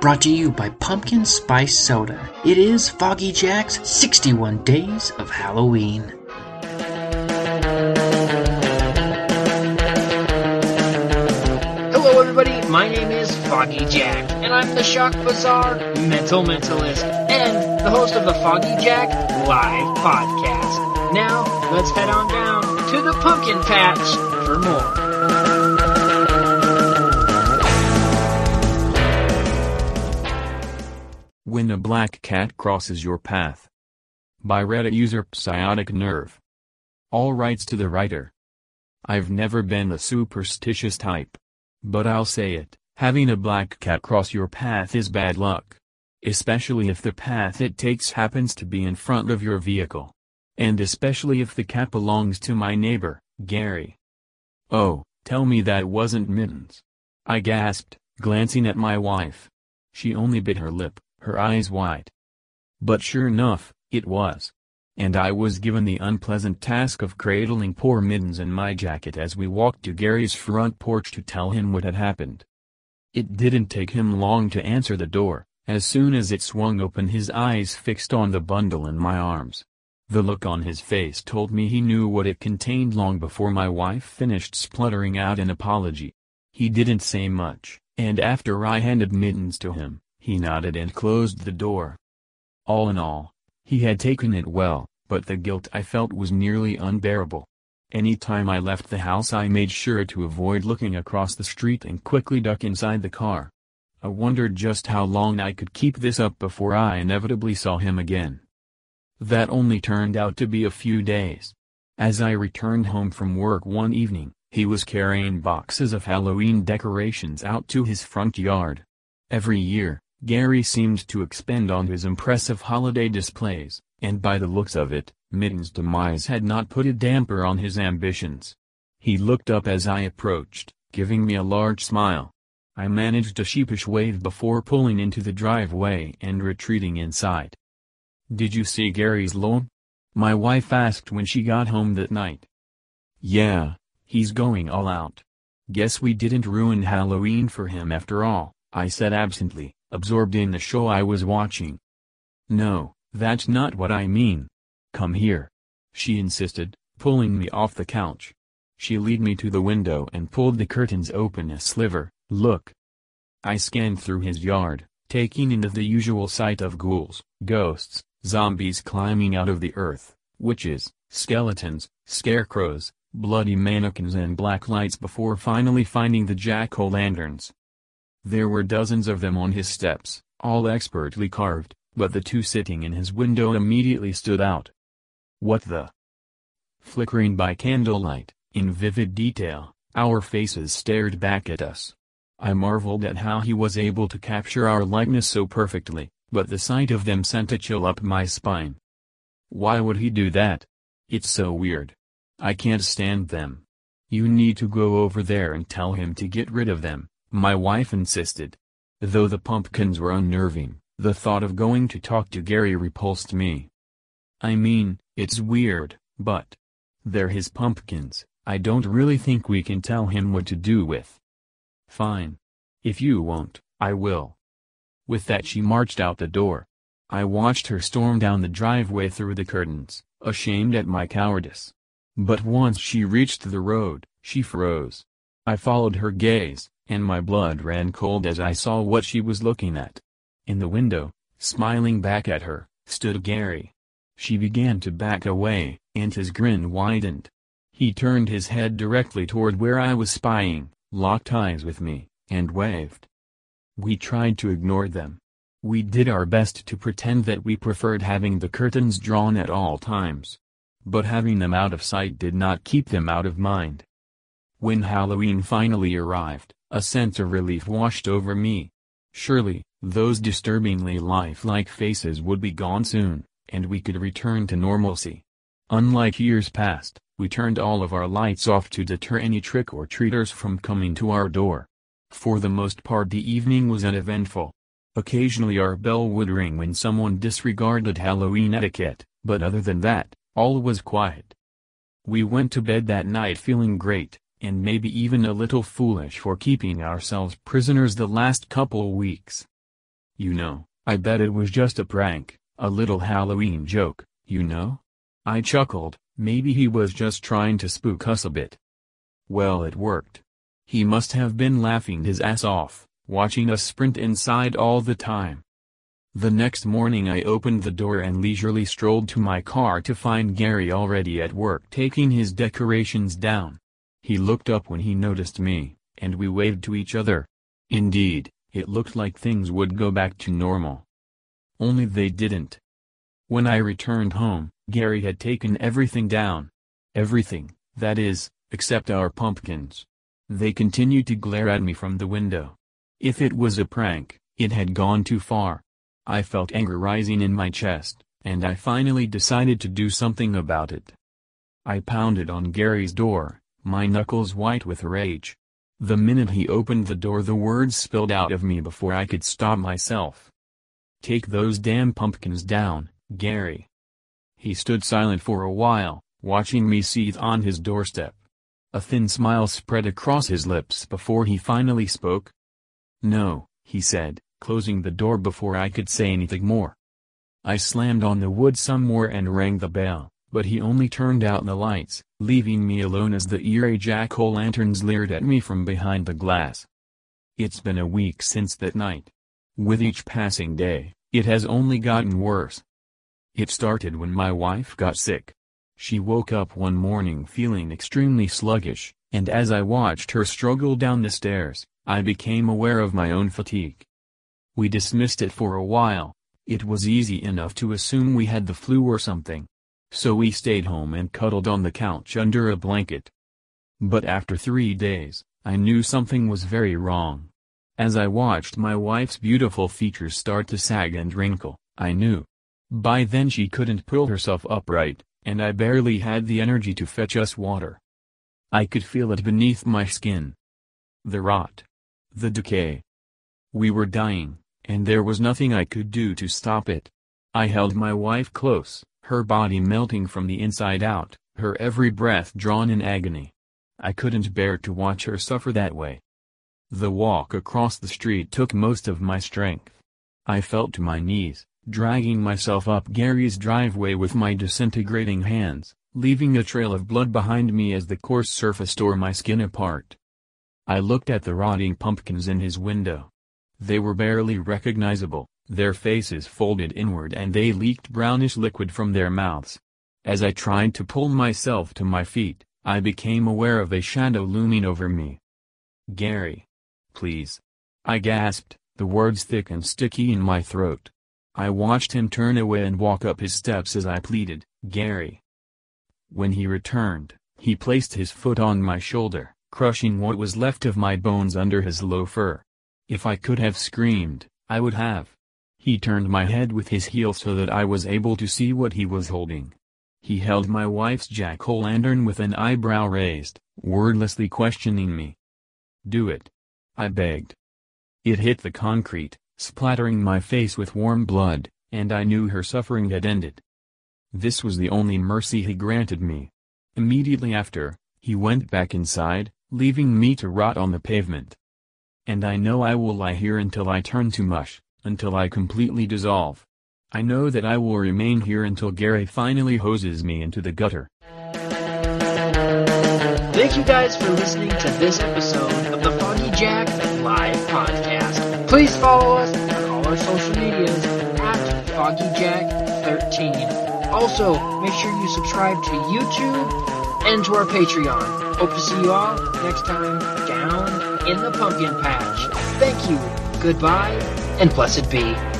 Brought to you by Pumpkin Spice Soda. It is Foggy Jack's 61 Days of Halloween. Hello, everybody. My name is Foggy Jack, and I'm the Shock Bazaar Mental Mentalist and the host of the Foggy Jack Live Podcast. Now, let's head on down to the pumpkin patch for more. When a black cat crosses your path. By Reddit user Psiotic Nerve. All rights to the writer. I've never been the superstitious type. But I'll say it, having a black cat cross your path is bad luck. Especially if the path it takes happens to be in front of your vehicle. And especially if the cat belongs to my neighbor, Gary. Oh, tell me that wasn't Mittens. I gasped, glancing at my wife. She only bit her lip, her eyes wide. But sure enough, it was. And I was given the unpleasant task of cradling poor Mittens in my jacket as we walked to Gary's front porch to tell him what had happened. It didn't take him long to answer the door, as soon as it swung open his eyes fixed on the bundle in my arms. The look on his face told me he knew what it contained long before my wife finished spluttering out an apology. He didn't say much, and after I handed Mittens to him, he nodded and closed the door. All in all, he had taken it well, but the guilt I felt was nearly unbearable. Any time I left the house I made sure to avoid looking across the street and quickly duck inside the car. I wondered just how long I could keep this up before I inevitably saw him again. That only turned out to be a few days. As I returned home from work one evening, he was carrying boxes of Halloween decorations out to his front yard. Every year, Gary seemed to expend on his impressive holiday displays, and by the looks of it, Mitten's demise had not put a damper on his ambitions. He looked up as I approached, giving me a large smile. I managed a sheepish wave before pulling into the driveway and retreating inside. Did you see Gary's loan? My wife asked when she got home that night. Yeah, he's going all out. Guess we didn't ruin Halloween for him after all, I said absently, absorbed in the show I was watching. No, that's not what I mean. Come here. She insisted, pulling me off the couch. She led me to the window and pulled the curtains open a sliver, look. I scanned through his yard, taking in the usual sight of ghouls, ghosts, zombies climbing out of the earth, witches, skeletons, scarecrows, bloody mannequins and black lights before finally finding the jack-o'-lanterns. There were dozens of them on his steps, all expertly carved, but the two sitting in his window immediately stood out. What the? Flickering by candlelight, in vivid detail, our faces stared back at us. I marveled at how he was able to capture our likeness so perfectly, but the sight of them sent a chill up my spine. Why would he do that? It's so weird. I can't stand them. You need to go over there and tell him to get rid of them, my wife insisted. Though the pumpkins were unnerving, the thought of going to talk to Gary repulsed me. I mean, it's weird, but they're his pumpkins, I don't really think we can tell him what to do with. Fine. If you won't, I will. With that she marched out the door. I watched her storm down the driveway through the curtains, ashamed at my cowardice. But once she reached the road, she froze. I followed her gaze, and my blood ran cold as I saw what she was looking at. In the window, smiling back at her, stood Gary. She began to back away, and his grin widened. He turned his head directly toward where I was spying, locked eyes with me, and waved. We tried to ignore them. We did our best to pretend that we preferred having the curtains drawn at all times. But having them out of sight did not keep them out of mind. When Halloween finally arrived, a sense of relief washed over me. Surely, those disturbingly lifelike faces would be gone soon, and we could return to normalcy. Unlike years past, we turned all of our lights off to deter any trick-or-treaters from coming to our door. For the most part the evening was uneventful. Occasionally our bell would ring when someone disregarded Halloween etiquette, but other than that, all was quiet. We went to bed that night feeling great, and maybe even a little foolish for keeping ourselves prisoners the last couple weeks. You know, I bet it was just a prank, a little Halloween joke, you know? I chuckled, maybe he was just trying to spook us a bit. Well it worked. He must have been laughing his ass off, watching us sprint inside all the time. The next morning I opened the door and leisurely strolled to my car to find Gary already at work taking his decorations down. He looked up when he noticed me, and we waved to each other. Indeed, it looked like things would go back to normal. Only they didn't. When I returned home, Gary had taken everything down. Everything, that is, except our pumpkins. They continued to glare at me from the window. If it was a prank, it had gone too far. I felt anger rising in my chest, and I finally decided to do something about it. I pounded on Gary's door, my knuckles white with rage. The minute he opened the door the words spilled out of me before I could stop myself. Take those damn pumpkins down, Gary. He stood silent for a while, watching me seethe on his doorstep. A thin smile spread across his lips before he finally spoke. No, he said, closing the door before I could say anything more. I slammed on the wood some more and rang the bell but he only turned out the lights, leaving me alone as the eerie jack-o'-lanterns leered at me from behind the glass. It's been a week since that night. With each passing day, it has only gotten worse. It started when my wife got sick. She woke up one morning feeling extremely sluggish, and as I watched her struggle down the stairs, I became aware of my own fatigue. We dismissed it for a while, it was easy enough to assume we had the flu or something. So we stayed home and cuddled on the couch under a blanket. But after three days, I knew something was very wrong. As I watched my wife's beautiful features start to sag and wrinkle, I knew. By then she couldn't pull herself upright, and I barely had the energy to fetch us water. I could feel it beneath my skin. The rot. The decay. We were dying, and there was nothing I could do to stop it. I held my wife close, her body melting from the inside out, her every breath drawn in agony. I couldn't bear to watch her suffer that way. The walk across the street took most of my strength. I fell to my knees, dragging myself up Gary's driveway with my disintegrating hands, leaving a trail of blood behind me as the coarse surface tore my skin apart. I looked at the rotting pumpkins in his window. They were barely recognizable, their faces folded inward and they leaked brownish liquid from their mouths. As I tried to pull myself to my feet, I became aware of a shadow looming over me. Gary. Please. I gasped, the words thick and sticky in my throat. I watched him turn away and walk up his steps as I pleaded, Gary. When he returned, he placed his foot on my shoulder, crushing what was left of my bones under his low fur. If I could have screamed, I would have. He turned my head with his heel so that I was able to see what he was holding. He held my wife's jack-o'-lantern with an eyebrow raised, wordlessly questioning me. Do it. I begged. It hit the concrete, splattering my face with warm blood, and I knew her suffering had ended. This was the only mercy he granted me. Immediately after, he went back inside, leaving me to rot on the pavement. And I know I will lie here until I turn to mush until I completely dissolve. I know that I will remain here until Gary finally hoses me into the gutter. Thank you guys for listening to this episode of the Foggy Jack Live Podcast. Please follow us on all our social medias at FoggyJack13. Also, make sure you subscribe to YouTube and to our Patreon. Hope to see you all next time down in the pumpkin patch. Thank you, goodbye, and blessed be.